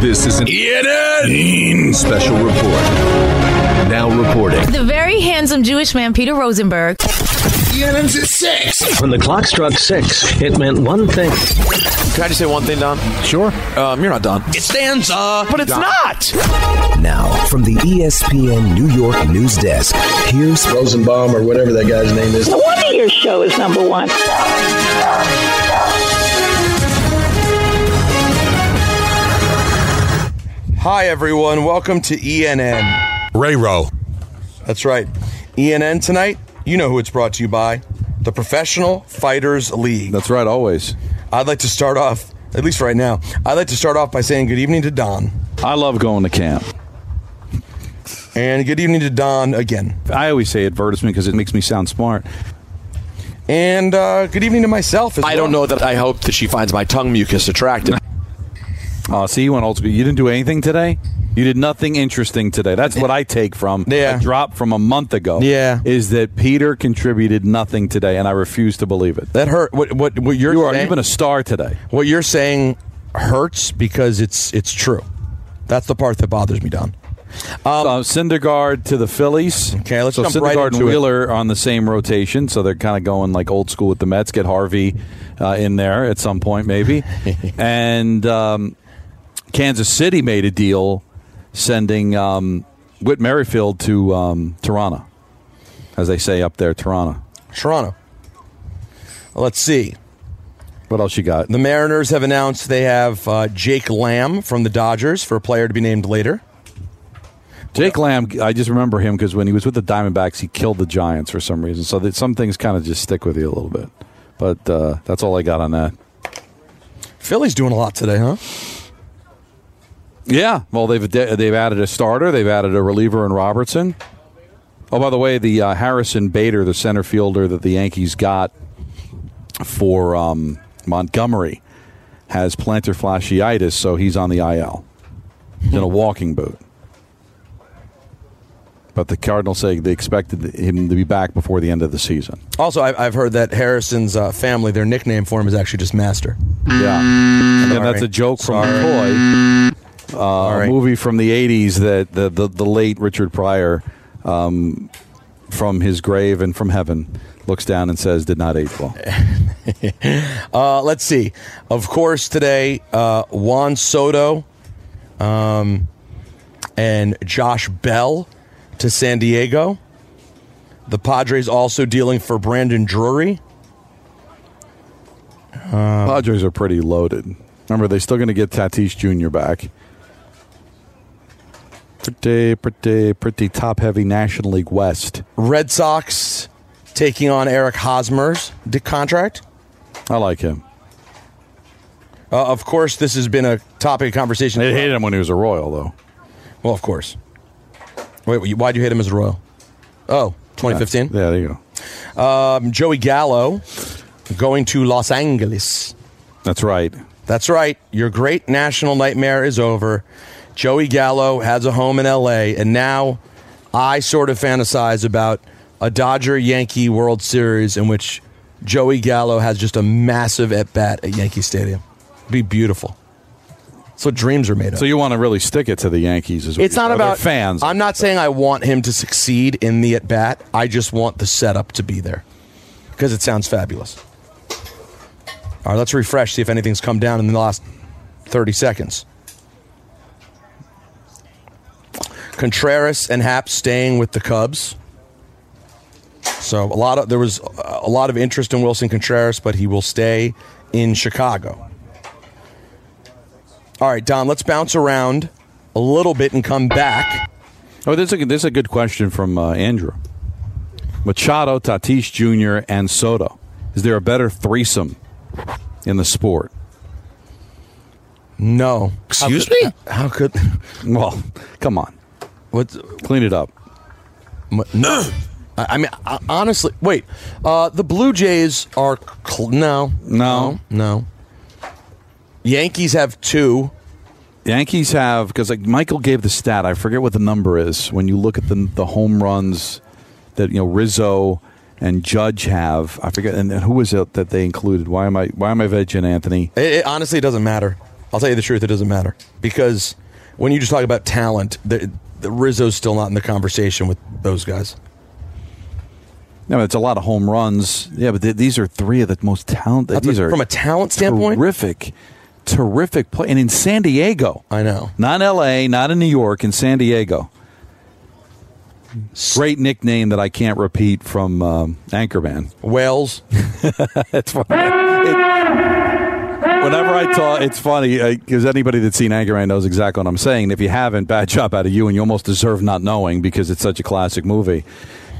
This is an ENN special report. Now reporting. The very handsome Jewish man, Peter Rosenberg. ENN's at six. When the clock struck six, it meant one thing. Can I just say one thing, Don? Sure. Um, you're not done. It stands up. But it's not. Now, from the ESPN New York news desk, here's Rosenbaum or whatever that guy's name is. No wonder your show is number one. Hi, everyone. Welcome to ENN. Ray Rowe. That's right. ENN tonight, you know who it's brought to you by the Professional Fighters League. That's right, always. I'd like to start off, at least right now, I'd like to start off by saying good evening to Don. I love going to camp. And good evening to Don again. I always say advertisement because it makes me sound smart. And uh, good evening to myself as I don't know that I hope that she finds my tongue mucus attractive. Oh, see, you went old school. You didn't do anything today? You did nothing interesting today. That's what I take from Yeah. a drop from a month ago. Yeah. Is that Peter contributed nothing today, and I refuse to believe it. That hurt. What, what, what you're You are saying, you've a star today. what you're saying hurts because it's it's true. That's the part that bothers me, Don. Um, uh, Syndergaard to the Phillies. Okay, let's so jump right Syndergaard into and. Wheeler are on the same rotation, so they're kind of going like old school with the Mets. Get Harvey uh, in there at some point, maybe. and um, Kansas City made a deal sending um, Whit Merrifield to um, Toronto, as they say up there, Toronto. Toronto. Let's see. What else you got? The Mariners have announced they have uh, Jake Lamb from the Dodgers for a player to be named later. Jake Lamb, I just remember him because when he was with the Diamondbacks, he killed the Giants for some reason. So that some things kind of just stick with you a little bit. But uh, that's all I got on that. Philly's doing a lot today, huh? Yeah, well, they've they've added a starter, they've added a reliever in Robertson. Oh, by the way, the uh, Harrison Bader, the center fielder that the Yankees got for um, Montgomery, has plantar fasciitis, so he's on the IL. He's in a walking boot. But the Cardinals say they expected him to be back before the end of the season. Also, I've heard that Harrison's uh, family, their nickname for him is actually just Master. Yeah, and that's a joke from Sorry. Toy, uh, a movie from the '80s that the the, the late Richard Pryor, um, from his grave and from heaven, looks down and says, "Did not age well." Uh, let's see. Of course, today, uh, Juan Soto um, and Josh Bell to San Diego. The Padres also dealing for Brandon Drury. Padres are pretty loaded. Remember, they're still going to get Tatis Jr. back. Pretty, pretty, pretty top-heavy National League West. Red Sox taking on Eric Hosmer's contract. I like him. Uh, of course, this has been a topic of conversation. They hated him when he was a Royal, though. Well, of course. Wait, why'd you hate him as a Royal? Oh, 2015? Yeah, there you go. Um, Joey Gallo going to Los Angeles. That's right. That's right. Your great national nightmare is over. Joey Gallo has a home in LA, and now I sort of fantasize about a Dodger Yankee World Series in which Joey Gallo has just a massive at bat at Yankee Stadium. It'd be beautiful. That's what dreams are made of. So you want to really stick it to the Yankees? as well. it's not about fans. I'm not saying I want him to succeed in the at bat. I just want the setup to be there because it sounds fabulous. All right, let's refresh, see if anything's come down in the last 30 seconds. Contreras and Happ staying with the Cubs. So a lot of there was a lot of interest in Wilson Contreras, but he will stay in Chicago. All right, Don, let's bounce around a little bit and come back. Oh, this is a, this is a good question from uh, Andrew. Machado, Tatis Jr., and Soto. Is there a better threesome in the sport? No. Excuse How could- me? How could? Well, come on, What? clean it up. No. I I mean, I- honestly, wait. Uh, the Blue Jays are cl- no, No. no. Yankees have two. Yankees have because like Michael gave the stat. I forget what the number is. When you look at the the home runs that you know Rizzo and Judge have, I forget. And, who was it that they included? Why am I why am I vegging Anthony? It, it- honestly, it doesn't matter. I'll tell you the truth. It doesn't matter because when you just talk about talent, the, the Rizzo's still not in the conversation with those guys. No, it's a lot of home runs. Yeah, but th- these are three of the most talented. That's These what- are from a talent standpoint? terrific, terrific play. And in San Diego, I know. not L.A., not in New York, in San Diego. Great nickname that I can't repeat from um, Anchorman. Wales. It's funny. Whenever I talk, it's funny uh, because anybody that's seen *Anger Anchorman knows exactly what I'm saying. If you haven't, bad job out of you, and you almost deserve not knowing because it's such a classic movie.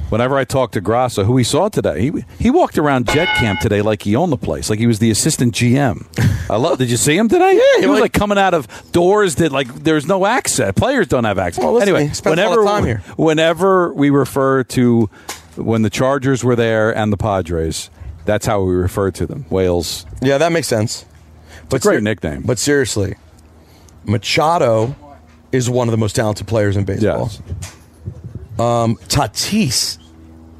Whenever I talk to Grasso, who we saw today, he he walked around Jet Camp today like he owned the place, like he was the assistant GM. I love. Did you see him today? Yeah, he was like- coming out of doors that like there's no access. Players don't have access. Well, listen, anyway, he spends a lot whenever time here. whenever we refer to when the Chargers were there and the Padres, that's how we refer to them. Wales. Yeah, that makes sense. A great nickname. But seriously, Machado is one of the most talented players in baseball. Yes. Um, Tatis.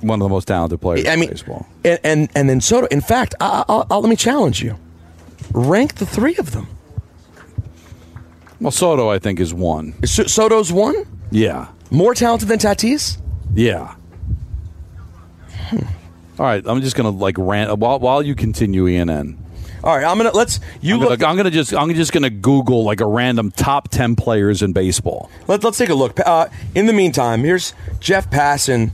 One of the most talented players I in mean, baseball. and, and and then Soto. In fact, I, I'll, I'll, let me challenge you. Rank the three of them. Well, Soto, I think, is one. Is So- Soto's one Yeah. more talented than Tatis. Yeah. All right, I'm just gonna like rant while while you continue ENN. All right, I'm gonna let's you I'm look. gonna, I'm gonna just I'm just gonna Google like a random top ten players in baseball. Let, us take a look. Uh, in the meantime, here's Jeff Passan,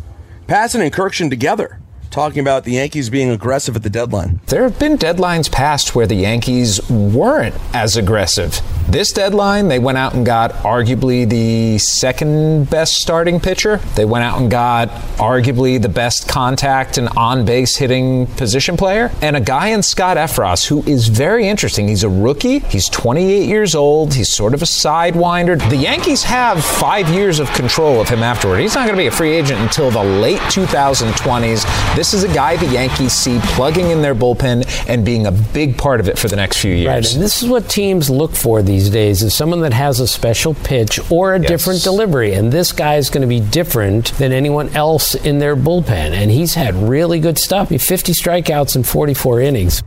Passan and Kurkjian together talking about the Yankees being aggressive at the deadline. There have been deadlines past where the Yankees weren't as aggressive. This deadline, they went out and got arguably the second best starting pitcher. They went out and got arguably the best contact and on base hitting position player. And a guy in Scott Effross who is very interesting. He's a rookie, he's 28 years old, he's sort of a sidewinder. The Yankees have five years of control of him afterward. He's not going to be a free agent until the late 2020s. This is a guy the Yankees see plugging in their bullpen and being a big part of it for the next few years. Right, and this is what teams look for these days: is someone that has a special pitch or a Yes. different delivery. And this guy is going to be different than anyone else in their bullpen. And he's had really good stuff. 50 strikeouts in 44 innings.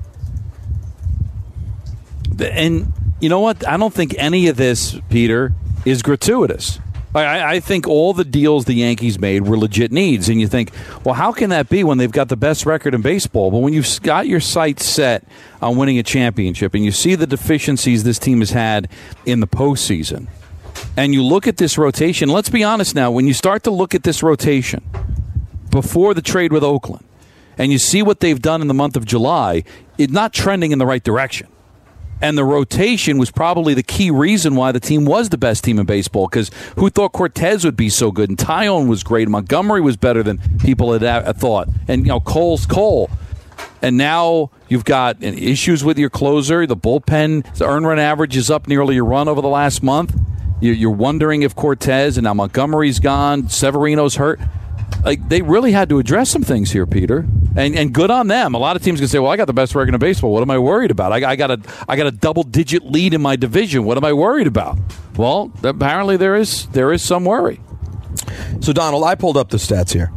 And you know what? I don't think any of this, Peter, is gratuitous. I- I, think all the deals the Yankees made were legit needs, and you think, well, how can that be when they've got the best record in baseball? But when you've got your sights set on winning a championship, and you see the deficiencies this team has had in the postseason, and you look at this rotation, let's be honest now, when you start to look at this rotation before the trade with Oakland, and you see what they've done in the month of July, it's not trending in the right direction. And the rotation was probably the key reason why the team was the best team in baseball. Because who thought Cortes would be so good? And Taillon was great. And Montgomery was better than people had uh, thought. And you know Cole's Cole. And now you've got issues with your closer. The bullpen, the earn run average is up nearly a run over the last month. You're wondering if Cortes and now Montgomery's gone, Severino's hurt. Like they really had to address some things here, Peter, and and good on them. A lot of teams can say, "Well, I got the best record in baseball. What am I worried about? I, I got a I got a double digit lead in my division. What am I worried about?" Well, apparently there is there is some worry. So, Donald, I pulled up the stats here.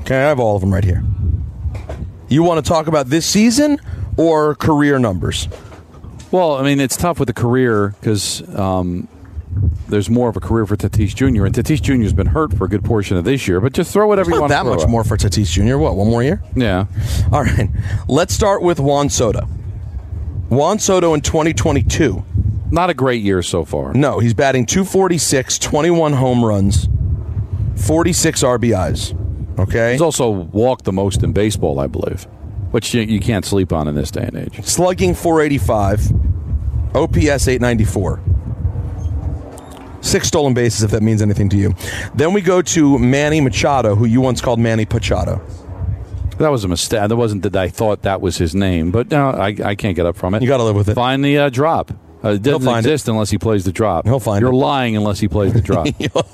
Okay, I have all of them right here. You want to talk about this season or career numbers? Well, I mean, it's tough with the career because um, there's more of a career for Tatis Jr. And Tatis Jr. has been hurt for a good portion of this year. But just throw whatever Not you want. that throw much out. more for Tatis Jr. What, one more year? Yeah. All right. Let's start with Juan Soto. Juan Soto in 2022. Not a great year so far. No, he's batting 246, 21 home runs, 46 RBIs. Okay. He's also walked the most in baseball, I believe, which you, you can't sleep on in this day and age. Slugging 485, OPS 894. Six stolen bases, if that means anything to you. Then we go to Manny Machado, who you once called Manny Pachado. That was a mistake. That wasn't that I thought that was his name, but no, I, I can't get up from it. You got to live with it. Find the uh, drop. Uh, it doesn't find it. exist unless he plays the drop. He'll find You're it. lying unless he plays the drop.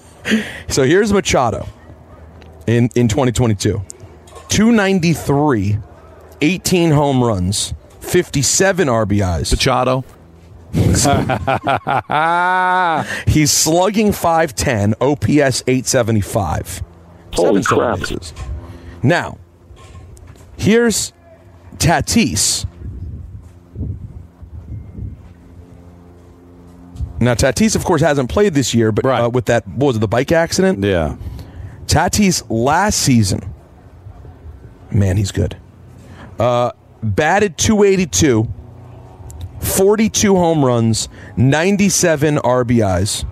So here's Machado in, in 2022 293, 18 home runs, 57 RBIs. Machado. He's slugging 510, OPS 875. Holy Seven crap. bases. Now, here's Tatis. Now, Tatis, of course, hasn't played this year, but uh, with that, what was it, the bike accident? Yeah. Tatis last season, man, he's good. Uh, batted 282, 42 home runs, 97 RBIs,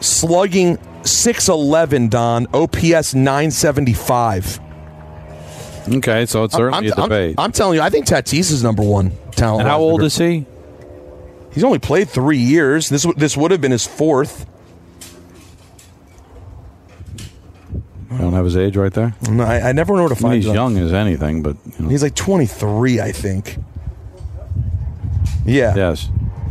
slugging 611, Don, OPS 975. Okay, so it's certainly I'm, a I'm- debate. I'm telling you, I think Tatis is number one talent. and how old is he? He's only played three years. This this would have been his fourth. I don't have his age right there. No, I, I never know where to find. he's young as anything, but you know. He's like 23, I think. Yeah. yes,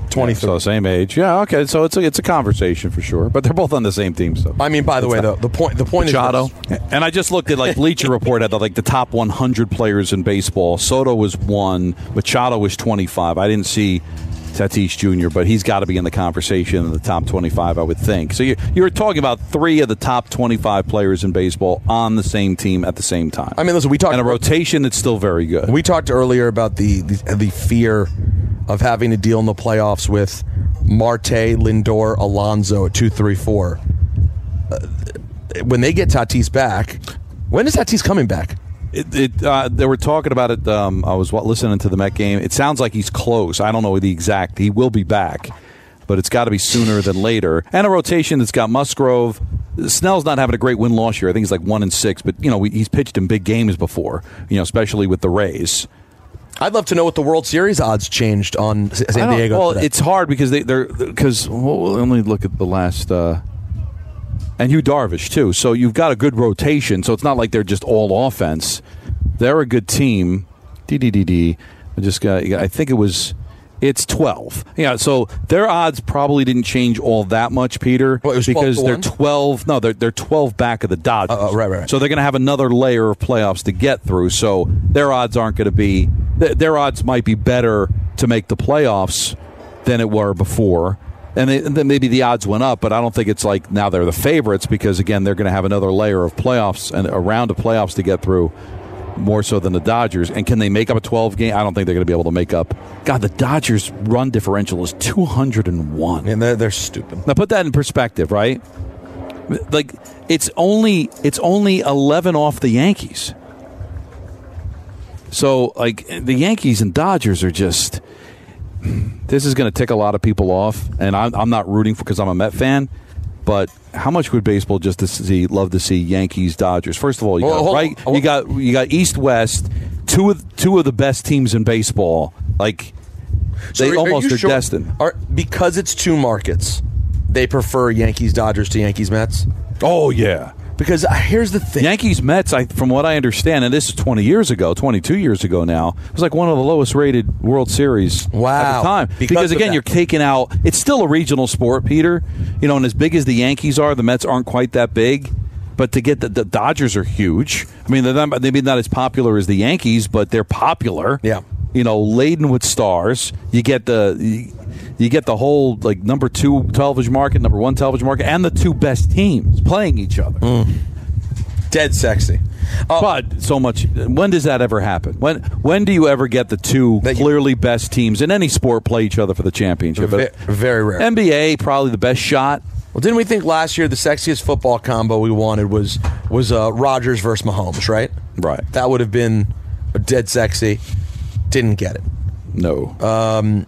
23. So same age. Yeah. Okay. So it's a it's a conversation for sure. But they're both on the same team. So I mean, by the It's way, though, the point the point Machado. is And I just looked at like Bleacher Report had the, like the top 100 players in baseball. Soto was one. Machado was 25. I didn't see Tatis Jr., but he's got to be in the conversation in the top 25, I would think. So you you were talking about three of the top 25 players in baseball on the same team at the same time. I mean, listen, we talked and a rotation that's still very good. We talked earlier about the, the the fear of having to deal in the playoffs with Marte, Lindor, Alonso at two, three, four. Uh, when they get Tatis back, when is Tatis coming back? It, it, uh, they were talking about it. Um, I was listening to the Met game. It sounds like he's close. I don't know the exact. He will be back, but it's got to be sooner than later. And a rotation that's got Musgrove. Snell's not having a great win loss year. I think he's like one and six, but you know he's pitched in big games before. You know, especially with the Rays. I'd love to know what the World Series odds changed on S- San Diego. Well, today. it's hard because they, they're because well, let me look at the last. Uh, and Yu Darvish too. So you've got a good rotation. So it's not like they're just all offense. They're a good team. DDDD. I just got. I think it was. It's twelve. Yeah. So their odds probably didn't change all that much, Peter, was because they're twelve. No, they're they're twelve back of the Dodgers. Uh, uh, right, right, right. So they're going to have another layer of playoffs to get through. So their odds aren't going to be. th- Their odds might be better to make the playoffs than it were before. And, they, and then maybe the odds went up, but I don't think it's like now they're the favorites because again they're going to have another layer of playoffs and a round of playoffs to get through, more so than the Dodgers. And can they make up a twelve game? I don't think they're going to be able to make up. God, the Dodgers' run differential is two hundred and one. and they're, they're stupid. Now put that in perspective, right? Like it's only it's only eleven off the Yankees. So like the Yankees and Dodgers are just this is going to tick a lot of people off, and I'm, I'm not rooting for because I'm a Met fan. But how much would baseball just to see love to see Yankees Dodgers? First of all, you got right, you got you got East West, two of two of the best teams in baseball. Like So they are- are almost you are sure- destined. Are, because it's two markets, they prefer Yankees Dodgers to Yankees Mets. Oh yeah. Because uh, here's the thing: Yankees Mets, I, from what I understand, and this is 20 years ago, 22 years ago now, it was like one of the lowest rated World Series Wow. at the time. Because Because, again, you're taking out. It's still a regional sport, Peter. You know, and as big as the Yankees are, the Mets aren't quite that big. But to get the, the Dodgers are huge. I mean, they're not, maybe not as popular as the Yankees, but they're popular. Yeah. You know, laden with stars. You get the. You, get the whole like number two television market, number one television market, and the two best teams playing each other. Mm. Dead sexy. Uh, But so much. When does that ever happen? When when do you ever get the two clearly best teams in any sport play each other for the championship? Ve- very rare. NBA probably the best shot. Well, didn't we think last year the sexiest football combo we wanted was was uh, Rodgers versus Mahomes, right? Right. That would have been dead sexy. Didn't get it. No. Um,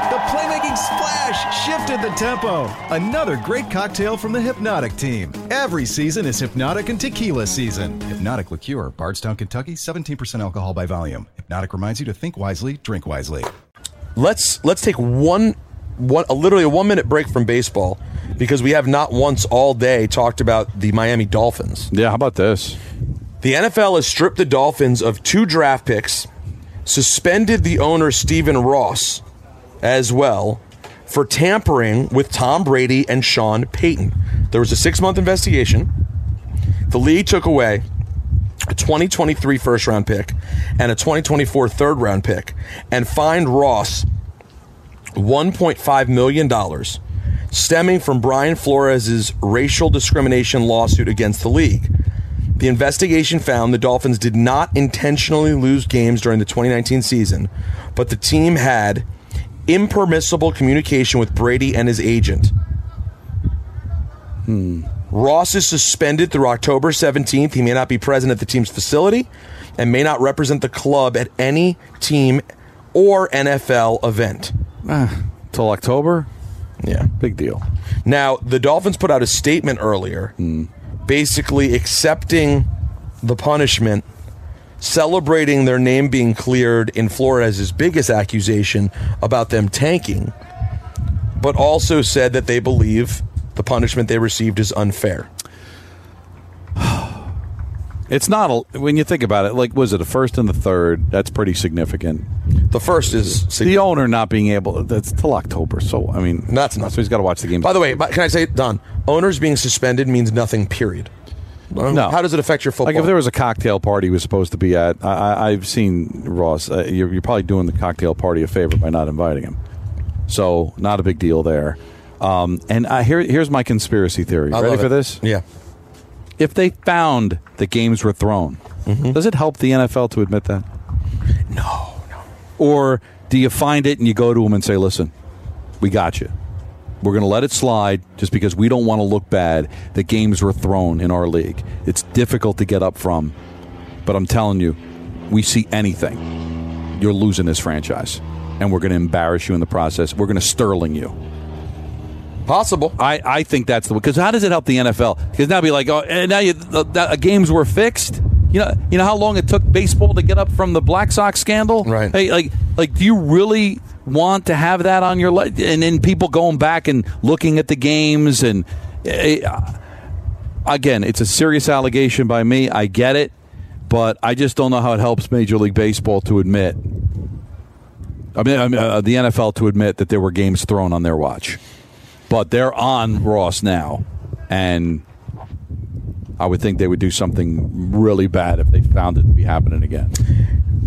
The playmaking splash shifted the tempo. Another great cocktail from the Hypnotic team. Every season is Hypnotic and Tequila season. Hypnotic Liqueur, Bardstown, Kentucky, 17% alcohol by volume. Hypnotic reminds you to think wisely, drink wisely. Let's let's take one one a, literally a one minute break from baseball because we have not once all day talked about the Miami Dolphins. Yeah, how about this? The NFL has stripped the Dolphins of two draft picks, suspended the owner Stephen Ross as well for tampering with Tom Brady and Sean Payton. There was a six month investigation. The league took away a 2023 first round pick and a 2024 third round pick and fined Ross $1.5 million stemming from Brian Flores' racial discrimination lawsuit against the league. The investigation found the Dolphins did not intentionally lose games during the 2019 season, but the team had impermissible communication with Brady and his agent. Hmm. Ross is suspended through October 17th. He may not be present at the team's facility and may not represent the club at any team or NFL event. Ah, till October? Yeah. Big deal. Now, the Dolphins put out a statement earlier basically accepting the punishment, celebrating their name being cleared in Flores' biggest accusation about them tanking, but also said that they believe the punishment they received is unfair. It's not a, when you think about it. Like, was it a first and the third? That's pretty significant. The first is the owner not being able. That's till October. So I mean, that's not. So he's got to watch the game. By the way, can I say, Don, owners being suspended means nothing, period. No. How does it affect your football? Like if there was a cocktail party he was supposed to be at, I, I've seen Ross. Uh, you're, you're probably doing the cocktail party a favor by not inviting him. So not a big deal there. Um, and I, here, here's my conspiracy theory. I Ready for it. this? Yeah. If they found the games were thrown, Mm-hmm. does it help the NFL to admit that? No, no. Or do you find it and you go to them and say, "Listen, we got you. We're going to let it slide just because we don't want to look bad that games were thrown in our league. It's difficult to get up from, but I'm telling you, we see anything, you're losing this franchise, and we're going to embarrass you in the process. We're going to sterling you." Possible. I, I think that's the way. because how does it help the NFL? Because now be like, oh, and now you, the, the uh, games were fixed. You know, you know how long it took baseball to get up from the Black Sox scandal. Right. Hey, like, like, do you really want to have that on your? Le- and then people going back and looking at the games and. eh, again, it's a serious allegation by me. I get it, but I just don't know how it helps Major League Baseball to admit. I mean, I mean uh, the NFL to admit that there were games thrown on their watch, but they're on Ross now, and I would think they would do something really bad if they found it to be happening again.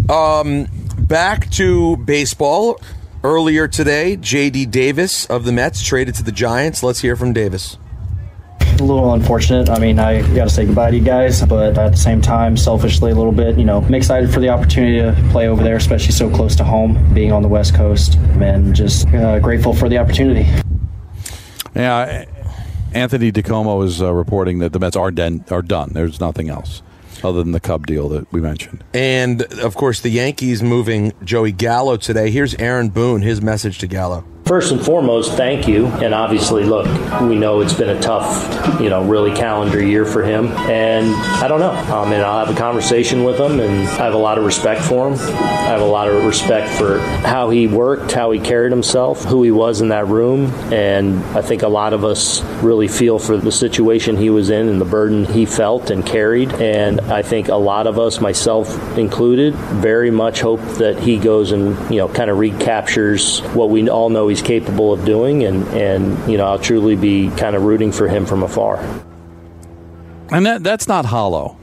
Um, back to baseball. Earlier today, J.D. Davis of the Mets traded to the Giants. Let's hear from Davis. a little unfortunate. I mean, I got to say goodbye to you guys, but at the same time, selfishly a little bit, you know, I'm excited for the opportunity to play over there, especially so close to home, being on the West Coast, and just uh, grateful for the opportunity. Yeah, Anthony DiComo is uh, reporting that the Mets are, den- are done. There's nothing else other than the Cub deal that we mentioned. And of course, the Yankees moving Joey Gallo today. Here's Aaron Boone, his message to Gallo. First and foremost, thank you. And obviously, look, we know it's been a tough, you know, really calendar year for him. And I don't know. Um, and I'll have a conversation with him, and I have a lot of respect for him. I have a lot of respect for how he worked, how he carried himself, who he was in that room. And I think a lot of us really feel for the situation he was in and the burden he felt and carried. And I think a lot of us, myself included, very much hope that he goes and, you know, kind of recaptures what we all know he's capable of doing. And, and you know, I'll truly be kind of rooting for him from afar. And that, that's not hollow.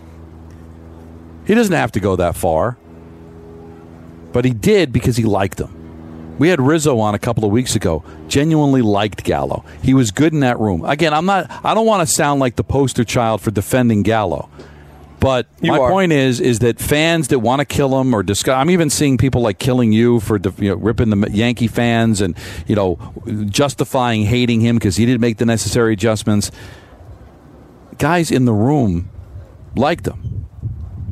He doesn't have to go that far. But he did because he liked him. We had Rizzo on a couple of weeks ago. Genuinely liked Gallo. He was good in that room. Again, I'm not I don't want to sound like the poster child for defending Gallo. But You my are. point is, is that fans that want to kill him or discuss. I'm even seeing people like killing you for you know, ripping the Yankee fans and you know justifying hating him because he didn't make the necessary adjustments. Guys in the room liked him.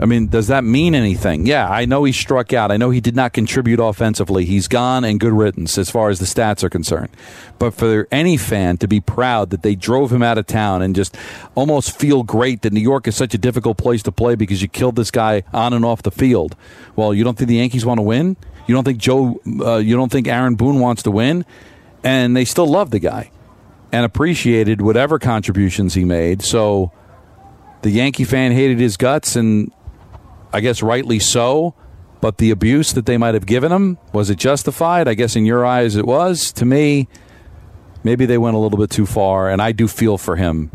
I mean, does that mean anything? Yeah, I know he struck out. I know he did not contribute offensively. He's gone and good riddance as far as the stats are concerned. But for any fan to be proud that they drove him out of town and just almost feel great that New York is such a difficult place to play because you killed this guy on and off the field. Well, you don't think the Yankees want to win? You don't think Joe? Uh, you don't think Aaron Boone wants to win? And they still love the guy and appreciated whatever contributions he made. So the Yankee fan hated his guts, and I guess rightly so. But the abuse that they might have given him was it justified? I guess in your eyes it was. To me, maybe they went a little bit too far, and I do feel for him.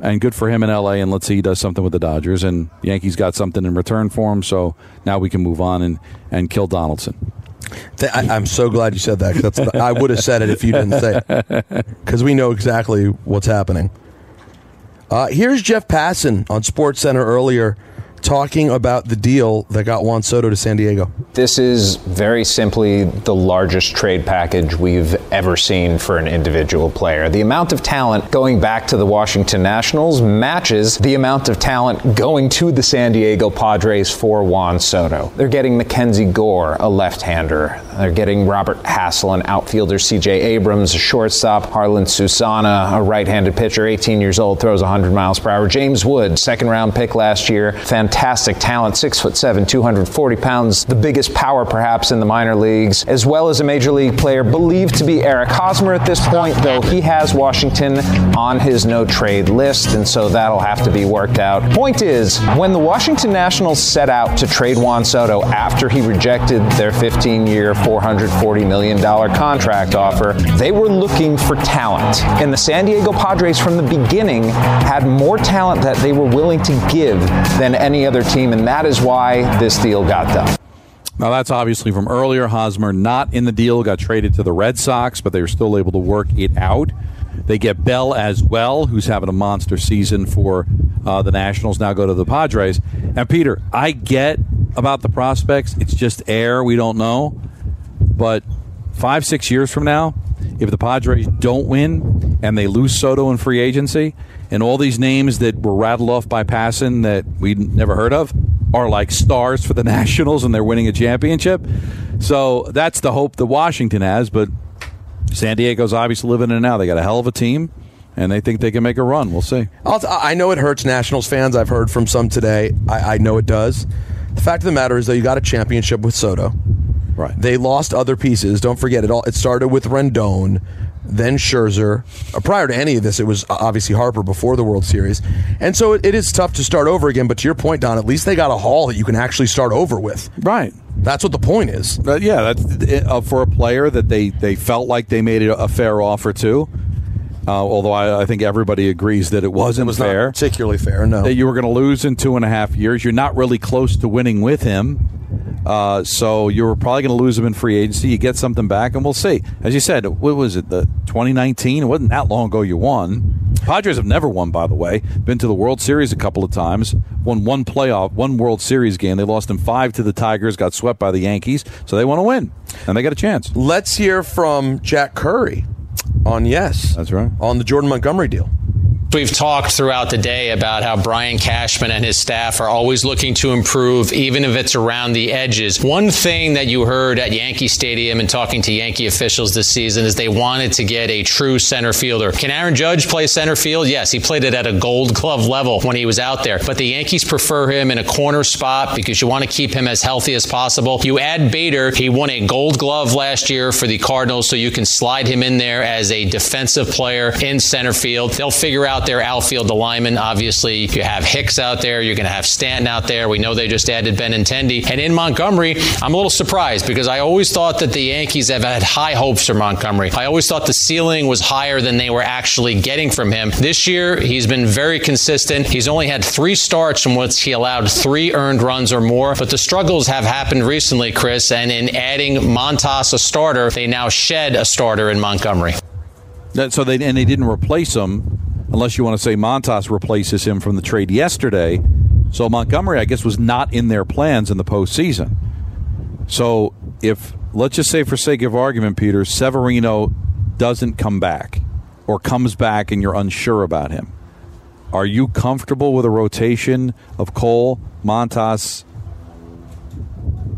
And good for him in LA, and let's see he does something with the Dodgers. And Yankees got something in return for him, so now we can move on and, and kill Donaldson. I, I'm so glad you said that. 'cause the, I would have said it if you didn't say it, because we know exactly what's happening. Uh, here's Jeff Passan on Sports Center earlier talking about the deal that got Juan Soto to San Diego. This is very simply the largest trade package we've ever seen for an individual player. The amount of talent going back to the Washington Nationals matches the amount of talent going to the San Diego Padres for Juan Soto. They're getting Mackenzie Gore, a left hander. They're getting Robert Hassell, an outfielder, CJ Abrams, a shortstop, Jarlin Susana, a right handed pitcher, 18 years old, throws 100 miles per hour. James Wood, second round pick last year, fantastic talent, six foot seven, 240 pounds, the biggest power perhaps in the minor leagues, as well as a major league player believed to be Eric Hosmer at this point, though he has Washington on his no trade list, and so that'll have to be worked out. Point is, when the Washington Nationals set out to trade Juan Soto after he rejected their 15 year, $440 million contract offer, they were looking for talent. And the San Diego Padres from the beginning had more talent that they were willing to give than any other team, and that is why this deal got done. Now, that's obviously from earlier. Hosmer not in the deal, got traded to the Red Sox, but they were still able to work it out. They get Bell as well, who's having a monster season for uh, the Nationals. Now go to the Padres. And Peter, I get about the prospects. It's just air. We don't know. But five, six years from now, if the Padres don't win and they lose Soto in free agency, and all these names that were rattled off by Passan that we never heard of are like stars for the Nationals and they're winning a championship. So that's the hope that Washington has. But San Diego's obviously living in it now. They got a hell of a team, and they think they can make a run. We'll see. I'll t- I know it hurts Nationals fans. I've heard from some today. I, I know it does. The fact of the matter is, though, you got a championship with Soto. Right. They lost other pieces. Don't forget it. All it started with Rendon, then Scherzer. Uh, prior to any of this, it was uh, obviously Harper before the World Series, and so it, it is tough to start over again. But to your point, Don, at least they got a haul that you can actually start over with. Right. That's what the point is. Uh, yeah, that's uh, for a player that they, they felt like they made a, a fair offer to. Uh, although I, I think everybody agrees that it wasn't It was not fair. particularly fair. No. That you were going to lose in two and a half years. You're not really close to winning with him. Uh, so you were probably going to lose him in free agency. You get something back, and we'll see. As you said, what was it? The 2019. It wasn't that long ago. You won. Padres have never won, by the way. Been to the World Series a couple of times. Won one playoff, one World Series game. They lost in five to the Tigers. Got swept by the Yankees. So they want to win, and they got a chance. Let's hear from Jack Curry on yes. That's right. On the Jordan Montgomery deal. We've talked throughout the day about how Brian Cashman and his staff are always looking to improve, even if it's around the edges. One thing that you heard at Yankee Stadium and talking to Yankee officials this season is they wanted to get a true center fielder. Can Aaron Judge play center field? Yes, he played it at a gold glove level when he was out there. But the Yankees prefer him in a corner spot because you want to keep him as healthy as possible. You add Bader, he won a gold glove last year for the Cardinals, so you can slide him in there as a defensive player in center field. They'll figure out their outfield alignment. Obviously, you have Hicks out there, you're going to have Stanton out there. We know they just added Benintendi. And in Montgomery, I'm a little surprised because I always thought that the Yankees have had high hopes for Montgomery. I always thought the ceiling was higher than they were actually getting from him. This year, he's been very consistent. He's only had three starts from which he allowed three earned runs or more. But the struggles have happened recently, Chris, and in adding Montas a starter, they now shed a starter in Montgomery. So they and they didn't replace him, unless you want to say Montas replaces him from the trade yesterday. So Montgomery, I guess, was not in their plans in the postseason. So if let's just say, for sake of argument, Peter Severino doesn't come back, or comes back and you're unsure about him, Are you comfortable with a rotation of Cole, Montas,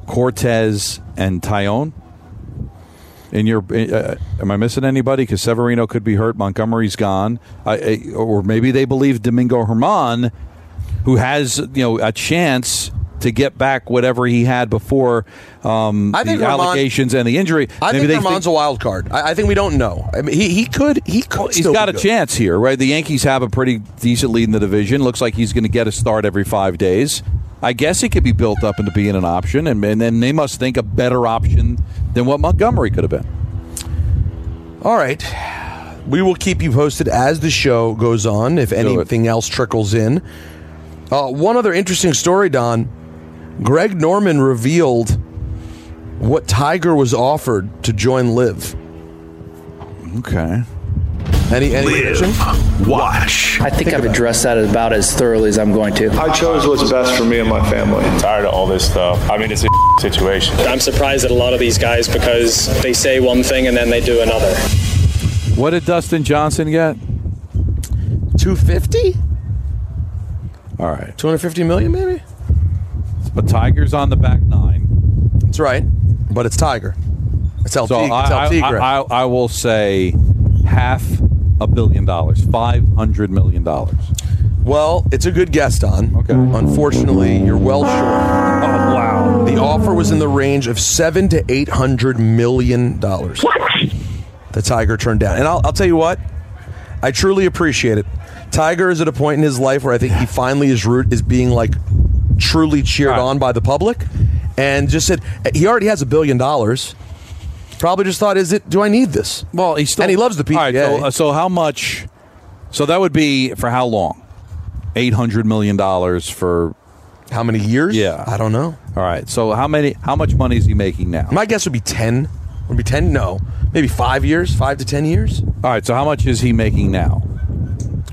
Cortes, and Taillon? In your, uh, am I missing anybody? Because Severino could be hurt. Montgomery's gone, I, I, or maybe they believe Domingo Germán, who has you know a chance to get back whatever he had before um, I think the Germán- allegations and the injury. I maybe think they Germán's a wild card. I, I think we don't know. I mean, he he could he could. He's still got a good. chance here, right? The Yankees have a pretty decent lead in the division. Looks like he's going to get a start every five days. I guess he could be built up into being an option, and, and then they must think a better option than what Montgomery could have been. All right. We will keep you posted as the show goes on, if anything else trickles in. Uh, one other interesting story, Don. Greg Norman revealed what Tiger was offered to join LIV. Okay. Any, any prediction? Watch. I think I've addressed that about as thoroughly as I'm going to. I chose what's best for me and my family. tired of all this stuff. I mean, it's a situation. I'm surprised at a lot of these guys because they say one thing and then they do another. What did Dustin Johnson get? 250? All right. 250 million, maybe? But Tiger's on the back nine. That's right. But it's Tiger. It's El, So Tig- I, it's El I, Tigre. I, I will say half a billion dollars, five hundred million dollars. Well, it's a good guess, Don. Okay. Unfortunately, you're well short. Oh wow! The offer was in the range of seven to eight hundred million dollars. The Tiger turned down, and I'll, I'll tell you what, I truly appreciate it. Tiger is at a point in his life where I think he finally is root is being like truly cheered on by the public, and just said he already has a billion dollars. Probably just thought, is it? Do I need this? Well, he's still and he loves the PGA. All right, so, uh, so how much? So that would be for how long? Eight hundred million dollars for how many years? Yeah, I don't know. All right, so how many? How much money is he making now? My guess would be ten. Would be ten? No, maybe five years, five to ten years. All right, so how much is he making now?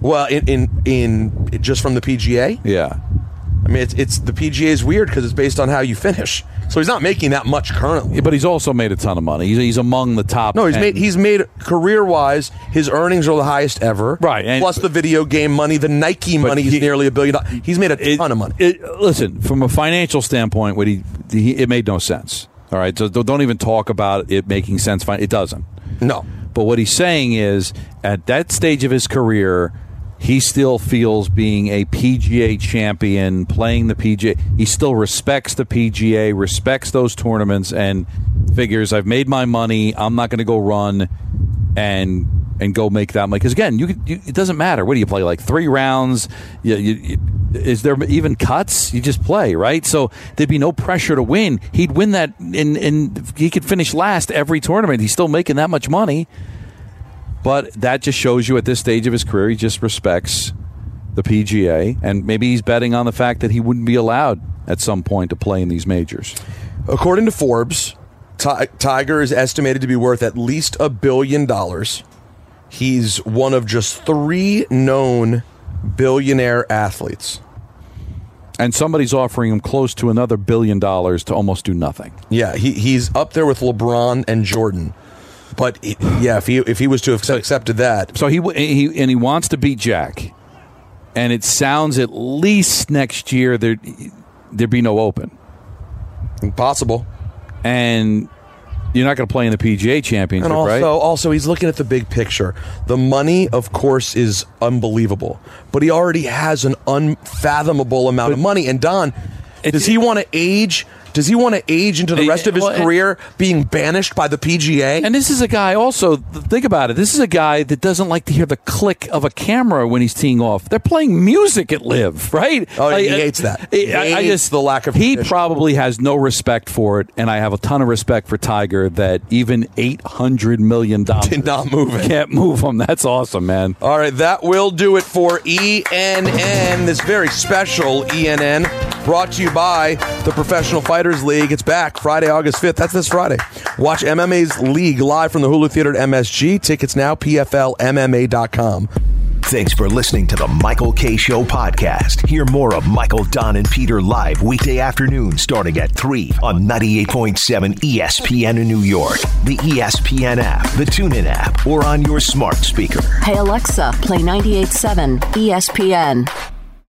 Well, in in, in just from the PGA. Yeah. I mean, it's, it's the PGA is weird because it's based on how you finish. So he's not making that much currently. But he's also made a ton of money. He's, he's among the top. No, he's 10. made he's made career wise. His earnings are the highest ever. Right, and- plus the video game money, the Nike money he- is nearly a billion. dollars. He's made a ton of money. It, listen, from a financial standpoint, what he, he it made no sense. All right, so don't even talk about it making sense. It doesn't. No. But what he's saying is, at that stage of his career, he still feels being a PGA champion, playing the PGA. He still respects the PGA, respects those tournaments, and figures I've made my money. I'm not going to go run and and go make that money. Because again, you, you it doesn't matter. What do you play like three rounds? You, you, is there even cuts? You just play, right? So there'd be no pressure to win. He'd win that, and and he could finish last every tournament. He's still making that much money. But that just shows you at this stage of his career, he just respects the PGA, and maybe he's betting on the fact that he wouldn't be allowed at some point to play in these majors. According to Forbes, Ti- Tiger is estimated to be worth at least a billion dollars. He's one of just three known billionaire athletes. And somebody's offering him close to another billion dollars to almost do nothing. Yeah, he, he's up there with LeBron and Jordan. But he- yeah, if he if he was to have accepted that, So he, he and he wants to beat Jack, and it sounds at least next year there there'd be no Open. Impossible. And you're not going to play in the PGA Championship, and also right? also he's looking at the big picture. The money, of course, is unbelievable, but he already has an unfathomable amount of money. And Don, does he want to age? Does he want to age into the rest of his well, career being banished by the PGA? And this is a guy also, think about it. This is a guy that doesn't like to hear the click of a camera when he's teeing off. They're playing music at LIV, right? Oh, he Like, uh, hates that. I, He I- I just the lack of He probably has no respect for it, and I have a ton of respect for Tiger that even eight hundred million dollars Did not move it. Can't move him. That's awesome, man. All right, that will do it for ENN, this very special ENN, brought to you by the Professional Fighters League. It's back Friday, August 5th. That's this Friday. Watch MMA's League live from the Hulu Theater at MSG. Tickets now, PFLMMA.com. Thanks for listening to the Michael Kay Show podcast. Hear more of Michael, Don, and Peter live weekday afternoon starting at 3 on 98.7 ESPN in New York, the ESPN app, the TuneIn app, or on your smart speaker. Hey Alexa, play 98.7 ESPN.